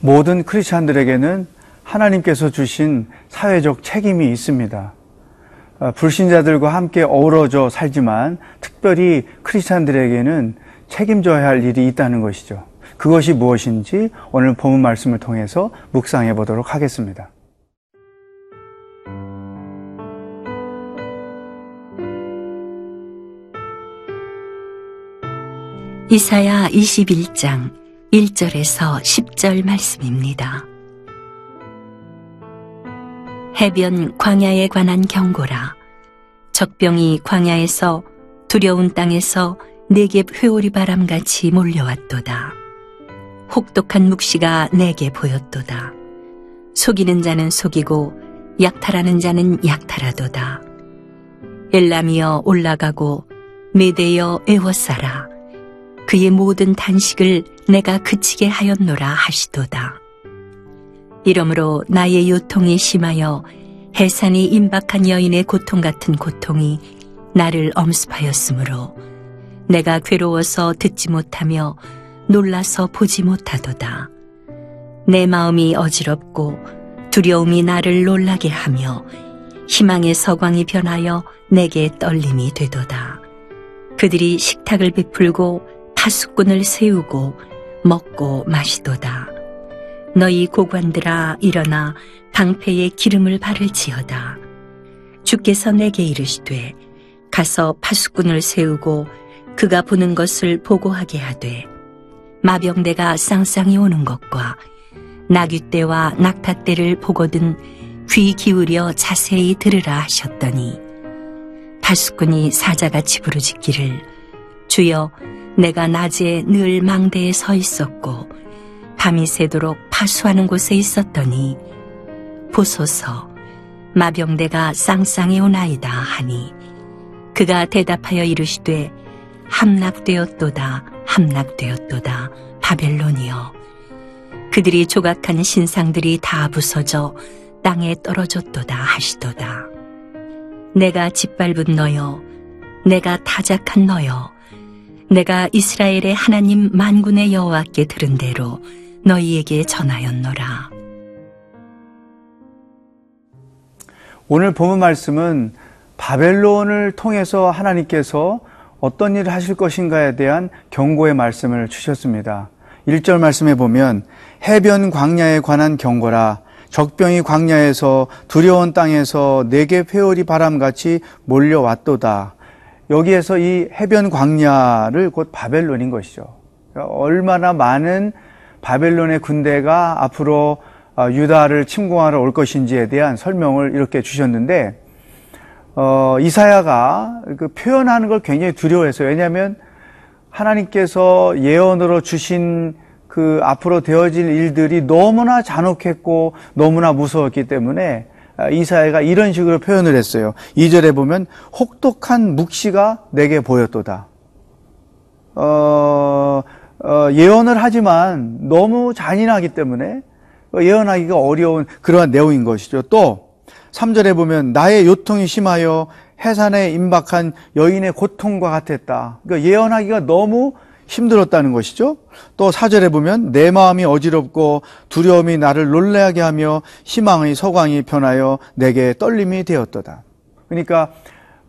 모든 크리스찬들에게는 하나님께서 주신 사회적 책임이 있습니다. 어, 불신자들과 함께 어우러져 살지만 특별히 크리스찬들에게는 책임져야 할 일이 있다는 것이죠. 그것이 무엇인지 오늘 본문 말씀을 통해서 묵상해 보도록 하겠습니다. 이사야 21장 1절에서 10절 말씀입니다. 해변 광야에 관한 경고라. 적병이 광야에서 두려운 땅에서 내게 회오리 바람같이 몰려왔도다. 혹독한 묵시가 내게 보였도다. 속이는 자는 속이고 약탈하는 자는 약탈하도다. 엘람이여 올라가고 메대여 애워싸라. 그의 모든 단식을 내가 그치게 하였노라 하시도다. 이러므로 나의 요통이 심하여 해산이 임박한 여인의 고통 같은 고통이 나를 엄습하였으므로 내가 괴로워서 듣지 못하며 놀라서 보지 못하도다. 내 마음이 어지럽고 두려움이 나를 놀라게 하며 희망의 서광이 변하여 내게 떨림이 되도다. 그들이 식탁을 베풀고 파수꾼을 세우고 먹고 마시도다. 너희 고관들아 일어나 방패에 기름을 바를지어다. 주께서 내게 이르시되 가서 파수꾼을 세우고 그가 보는 것을 보고하게 하되 마병대가 쌍쌍이 오는 것과 나귀떼와 낙타떼를 보거든 귀 기울여 자세히 들으라 하셨더니 파수꾼이 사자같이 부르짖기를 주여 내가 낮에 늘 망대에 서 있었고 밤이 새도록 파수하는 곳에 있었더니 보소서 마병대가 쌍쌍이 오나이다 하니 그가 대답하여 이르시되 함락되었도다 함락되었도다 바벨론이여. 그들이 조각한 신상들이 다 부서져 땅에 떨어졌도다 하시도다. 내가 짓밟은 너여 내가 타작한 너여 내가 이스라엘의 하나님 만군의 여호와께 들은 대로 너희에게 전하였노라. 오늘 본문 말씀은 바벨론을 통해서 하나님께서 어떤 일을 하실 것인가에 대한 경고의 말씀을 주셨습니다. 1절 말씀에 보면 해변 광야에 관한 경고라 적병이 광야에서 두려운 땅에서 내게 회오리 바람같이 몰려왔도다. 여기에서 이 해변 광야를 곧 바벨론인 것이죠. 얼마나 많은 바벨론의 군대가 앞으로 어, 유다를 침공하러 올 것인지에 대한 설명을 이렇게 주셨는데 어, 이사야가 그 표현하는 걸 굉장히 두려워했어요. 왜냐하면 하나님께서 예언으로 주신 그 앞으로 되어질 일들이 너무나 잔혹했고 너무나 무서웠기 때문에 아, 이사야가 이런 식으로 표현을 했어요. 2절에 보면 혹독한 묵시가 내게 보였도다. 어, 어, 예언을 하지만 너무 잔인하기 때문에 예언하기가 어려운 그러한 내용인 것이죠. 또 3절에 보면 나의 요통이 심하여 해산에 임박한 여인의 고통과 같았다. 그러니까 예언하기가 너무 힘들었다는 것이죠. 또 사절에 보면 내 마음이 어지럽고 두려움이 나를 놀래하게 하며 희망의 서광이 변하여 내게 떨림이 되었도다. 그러니까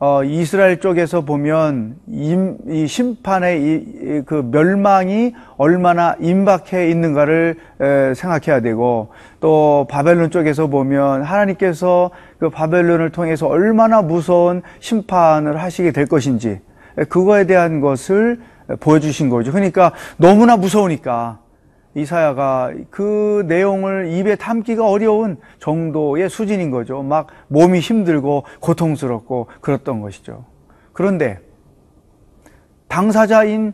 어, 이스라엘 쪽에서 보면 임, 이 심판의 이, 그 멸망이 얼마나 임박해 있는가를 에, 생각해야 되고 또 바벨론 쪽에서 보면 하나님께서 그 바벨론을 통해서 얼마나 무서운 심판을 하시게 될 것인지 그거에 대한 것을 보여주신 거죠. 그러니까 너무나 무서우니까 이사야가 그 내용을 입에 담기가 어려운 정도의 수준인 거죠. 막 몸이 힘들고 고통스럽고 그랬던 것이죠. 그런데 당사자인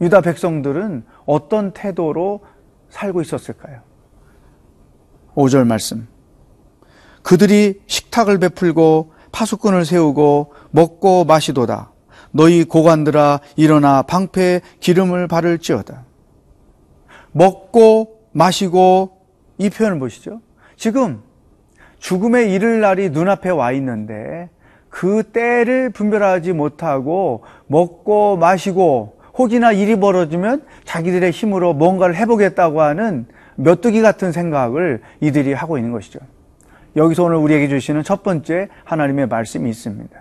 유다 백성들은 어떤 태도로 살고 있었을까요? 5절 말씀. 그들이 식탁을 베풀고 파수꾼을 세우고 먹고 마시도다. 너희 고관들아 일어나 방패에 기름을 바를지어다. 먹고 마시고 이 표현을 보시죠. 지금 죽음의 이를 날이 눈앞에 와 있는데 그 때를 분별하지 못하고 먹고 마시고 혹이나 일이 벌어지면 자기들의 힘으로 뭔가를 해보겠다고 하는 메뚜기 같은 생각을 이들이 하고 있는 것이죠. 여기서 오늘 우리에게 주시는 첫 번째 하나님의 말씀이 있습니다.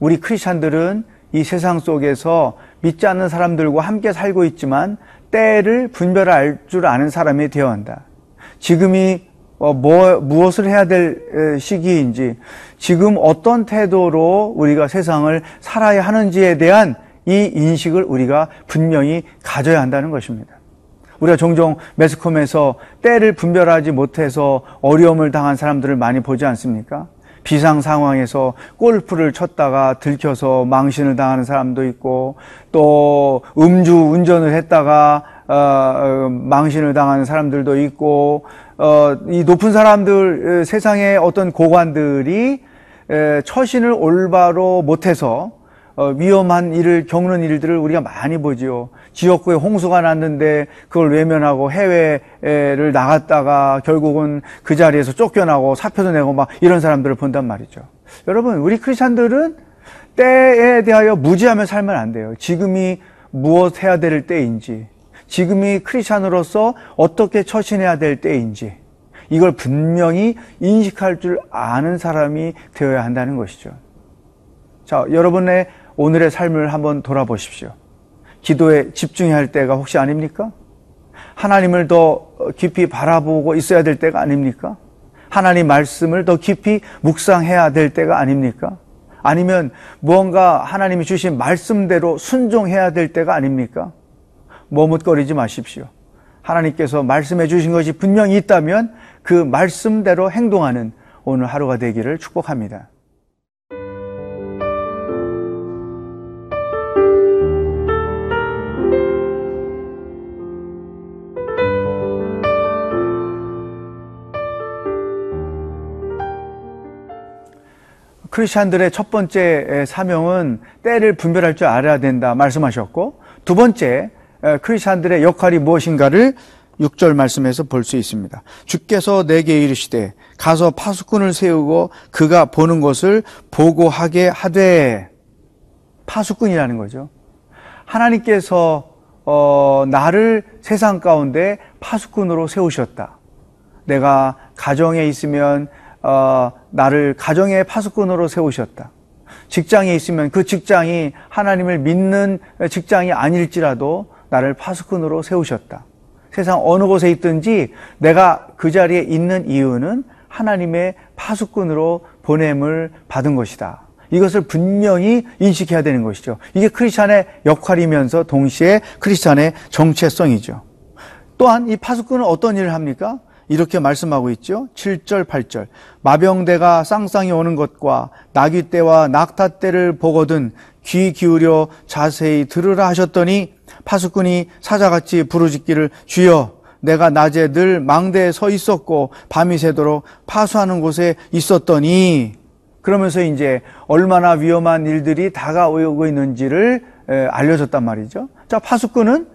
우리 크리스찬들은 이 세상 속에서 믿지 않는 사람들과 함께 살고 있지만 때를 분별할 줄 아는 사람이 되어야 한다. 지금이 어, 뭐, 무엇을 해야 될 에, 시기인지, 지금 어떤 태도로 우리가 세상을 살아야 하는지에 대한 이 인식을 우리가 분명히 가져야 한다는 것입니다. 우리가 종종 매스컴에서 때를 분별하지 못해서 어려움을 당한 사람들을 많이 보지 않습니까? 비상 상황에서 골프를 쳤다가 들켜서 망신을 당하는 사람도 있고 또 음주 운전을 했다가 어, 어, 망신을 당하는 사람들도 있고 어, 이 높은 사람들 에, 세상의 어떤 고관들이 에, 처신을 올바로 못해서 어, 위험한 일을 겪는 일들을 우리가 많이 보지요. 지역구에 홍수가 났는데 그걸 외면하고 해외를 나갔다가 결국은 그 자리에서 쫓겨나고 사표도 내고 막 이런 사람들을 본단 말이죠. 여러분, 우리 크리스찬들은 때에 대하여 무지하며 살면 안 돼요. 지금이 무엇 해야 될 때인지, 지금이 크리스찬으로서 어떻게 처신해야 될 때인지, 이걸 분명히 인식할 줄 아는 사람이 되어야 한다는 것이죠. 자, 여러분의 오늘의 삶을 한번 돌아보십시오. 기도에 집중해야 할 때가 혹시 아닙니까? 하나님을 더 깊이 바라보고 있어야 될 때가 아닙니까? 하나님 말씀을 더 깊이 묵상해야 될 때가 아닙니까? 아니면 무언가 하나님이 주신 말씀대로 순종해야 될 때가 아닙니까? 머뭇거리지 마십시오. 하나님께서 말씀해 주신 것이 분명히 있다면 그 말씀대로 행동하는 오늘 하루가 되기를 축복합니다. 크리스찬들의 첫 번째 사명은 때를 분별할 줄 알아야 된다 말씀하셨고 두 번째 크리스찬들의 역할이 무엇인가를 6절 말씀에서 볼 수 있습니다. 주께서 내게 이르시되 가서 파수꾼을 세우고 그가 보는 것을 보고하게 하되 파수꾼이라는 거죠. 하나님께서 어, 나를 세상 가운데 파수꾼으로 세우셨다. 내가 가정에 있으면 어, 나를 가정의 파수꾼으로 세우셨다. 직장에 있으면 그 직장이 하나님을 믿는 직장이 아닐지라도 나를 파수꾼으로 세우셨다. 세상 어느 곳에 있든지 내가 그 자리에 있는 이유는 하나님의 파수꾼으로 보냄을 받은 것이다. 이것을 분명히 인식해야 되는 것이죠. 이게 크리스찬의 역할이면서 동시에 크리스찬의 정체성이죠. 또한 이 파수꾼은 어떤 일을 합니까? 이렇게 말씀하고 있죠. 7절, 8절. 마병대가 쌍쌍이 오는 것과 나귀 떼와 낙타 떼를 보거든 귀 기울여 자세히 들으라 하셨더니 파수꾼이 사자같이 부르짖기를 주여 내가 낮에 늘 망대에 서 있었고 밤이 새도록 파수하는 곳에 있었더니 그러면서 이제 얼마나 위험한 일들이 다가오고 있는지를 알려줬단 말이죠. 자, 파수꾼은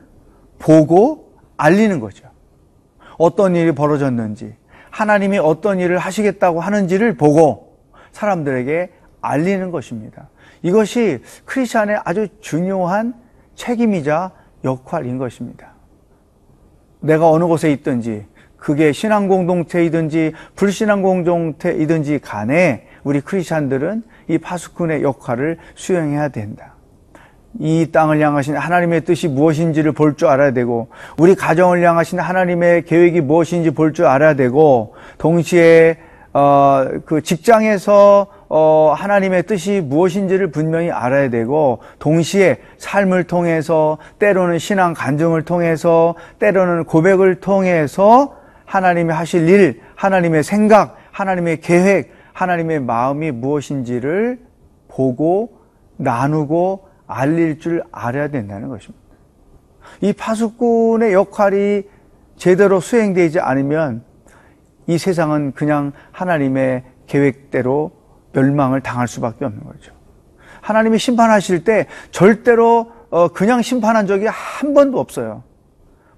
보고 알리는 거죠. 어떤 일이 벌어졌는지, 하나님이 어떤 일을 하시겠다고 하는지를 보고 사람들에게 알리는 것입니다. 이것이 크리스천의 아주 중요한 책임이자 역할인 것입니다. 내가 어느 곳에 있든지, 그게 신앙 공동체이든지 불신앙 공동체이든지 간에 우리 크리스천들은 이 파수꾼의 역할을 수행해야 된다. 이 땅을 향하신 하나님의 뜻이 무엇인지를 볼 줄 알아야 되고 우리 가정을 향하신 하나님의 계획이 무엇인지 볼 줄 알아야 되고 동시에 어, 그 직장에서 어, 하나님의 뜻이 무엇인지를 분명히 알아야 되고 동시에 삶을 통해서 때로는 신앙 간증을 통해서 때로는 고백을 통해서 하나님이 하실 일, 하나님의 생각, 하나님의 계획, 하나님의 마음이 무엇인지를 보고 나누고 알릴 줄 알아야 된다는 것입니다. 이 파수꾼의 역할이 제대로 수행되지 않으면 이 세상은 그냥 하나님의 계획대로 멸망을 당할 수밖에 없는 거죠. 하나님이 심판하실 때 절대로 어, 그냥 심판한 적이 한 번도 없어요.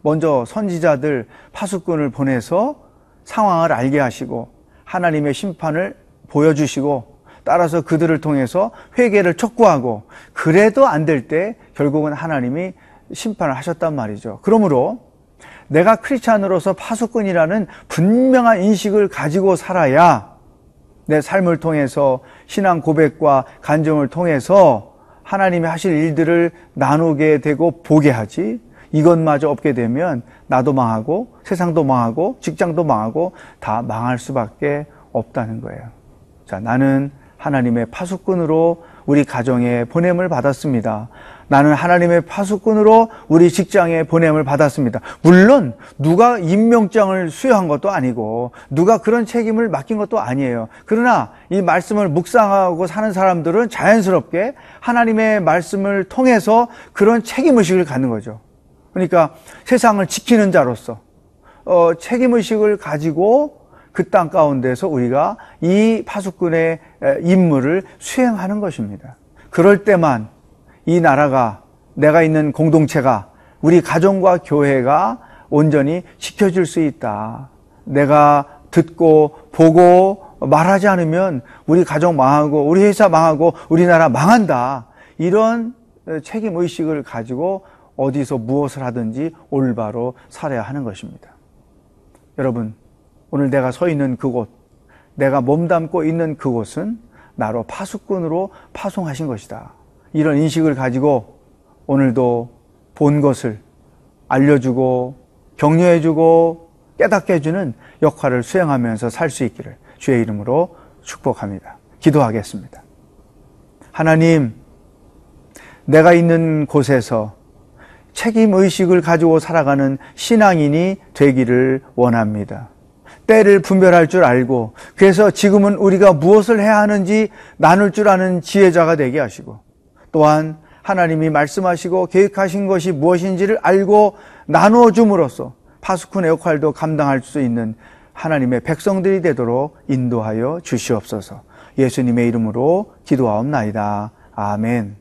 먼저 선지자들 파수꾼을 보내서 상황을 알게 하시고 하나님의 심판을 보여주시고 따라서 그들을 통해서 회개를 촉구하고 그래도 안 될 때 결국은 하나님이 심판을 하셨단 말이죠. 그러므로 내가 크리스찬으로서 파수꾼이라는 분명한 인식을 가지고 살아야 내 삶을 통해서 신앙 고백과 간증을 통해서 하나님이 하실 일들을 나누게 되고 보게 하지 이것마저 없게 되면 나도 망하고 세상도 망하고 직장도 망하고 다 망할 수밖에 없다는 거예요. 자, 나는 하나님의 파수꾼으로 우리 가정에 보냄을 받았습니다. 나는 하나님의 파수꾼으로 우리 직장에 보냄을 받았습니다. 물론 누가 임명장을 수여한 것도 아니고 누가 그런 책임을 맡긴 것도 아니에요. 그러나 이 말씀을 묵상하고 사는 사람들은 자연스럽게 하나님의 말씀을 통해서 그런 책임 의식을 갖는 거죠. 그러니까 세상을 지키는 자로서 어, 책임 의식을 가지고 그 땅 가운데서 우리가 이 파수꾼의 에, 임무를 수행하는 것입니다. 그럴 때만 이 나라가 내가 있는 공동체가 우리 가정과 교회가 온전히 지켜질 수 있다. 내가 듣고 보고 말하지 않으면 우리 가정 망하고 우리 회사 망하고 우리나라 망한다. 이런 책임 의식을 가지고 어디서 무엇을 하든지 올바로 살아야 하는 것입니다. 여러분, 오늘 내가 서 있는 그곳, 내가 몸담고 있는 그곳은 나로 파수꾼으로 파송하신 것이다. 이런 인식을 가지고 오늘도 본 것을 알려주고 격려해주고 깨닫게 해주는 역할을 수행하면서 살 수 있기를 주의 이름으로 축복합니다. 기도하겠습니다. 하나님, 내가 있는 곳에서 책임 의식을 가지고 살아가는 신앙인이 되기를 원합니다. 때를 분별할 줄 알고 그래서 지금은 우리가 무엇을 해야 하는지 나눌 줄 아는 지혜자가 되게 하시고 또한 하나님이 말씀하시고 계획하신 것이 무엇인지를 알고 나누어 줌으로써 파수꾼의 역할도 감당할 수 있는 하나님의 백성들이 되도록 인도하여 주시옵소서. 예수님의 이름으로 기도하옵나이다. 아멘.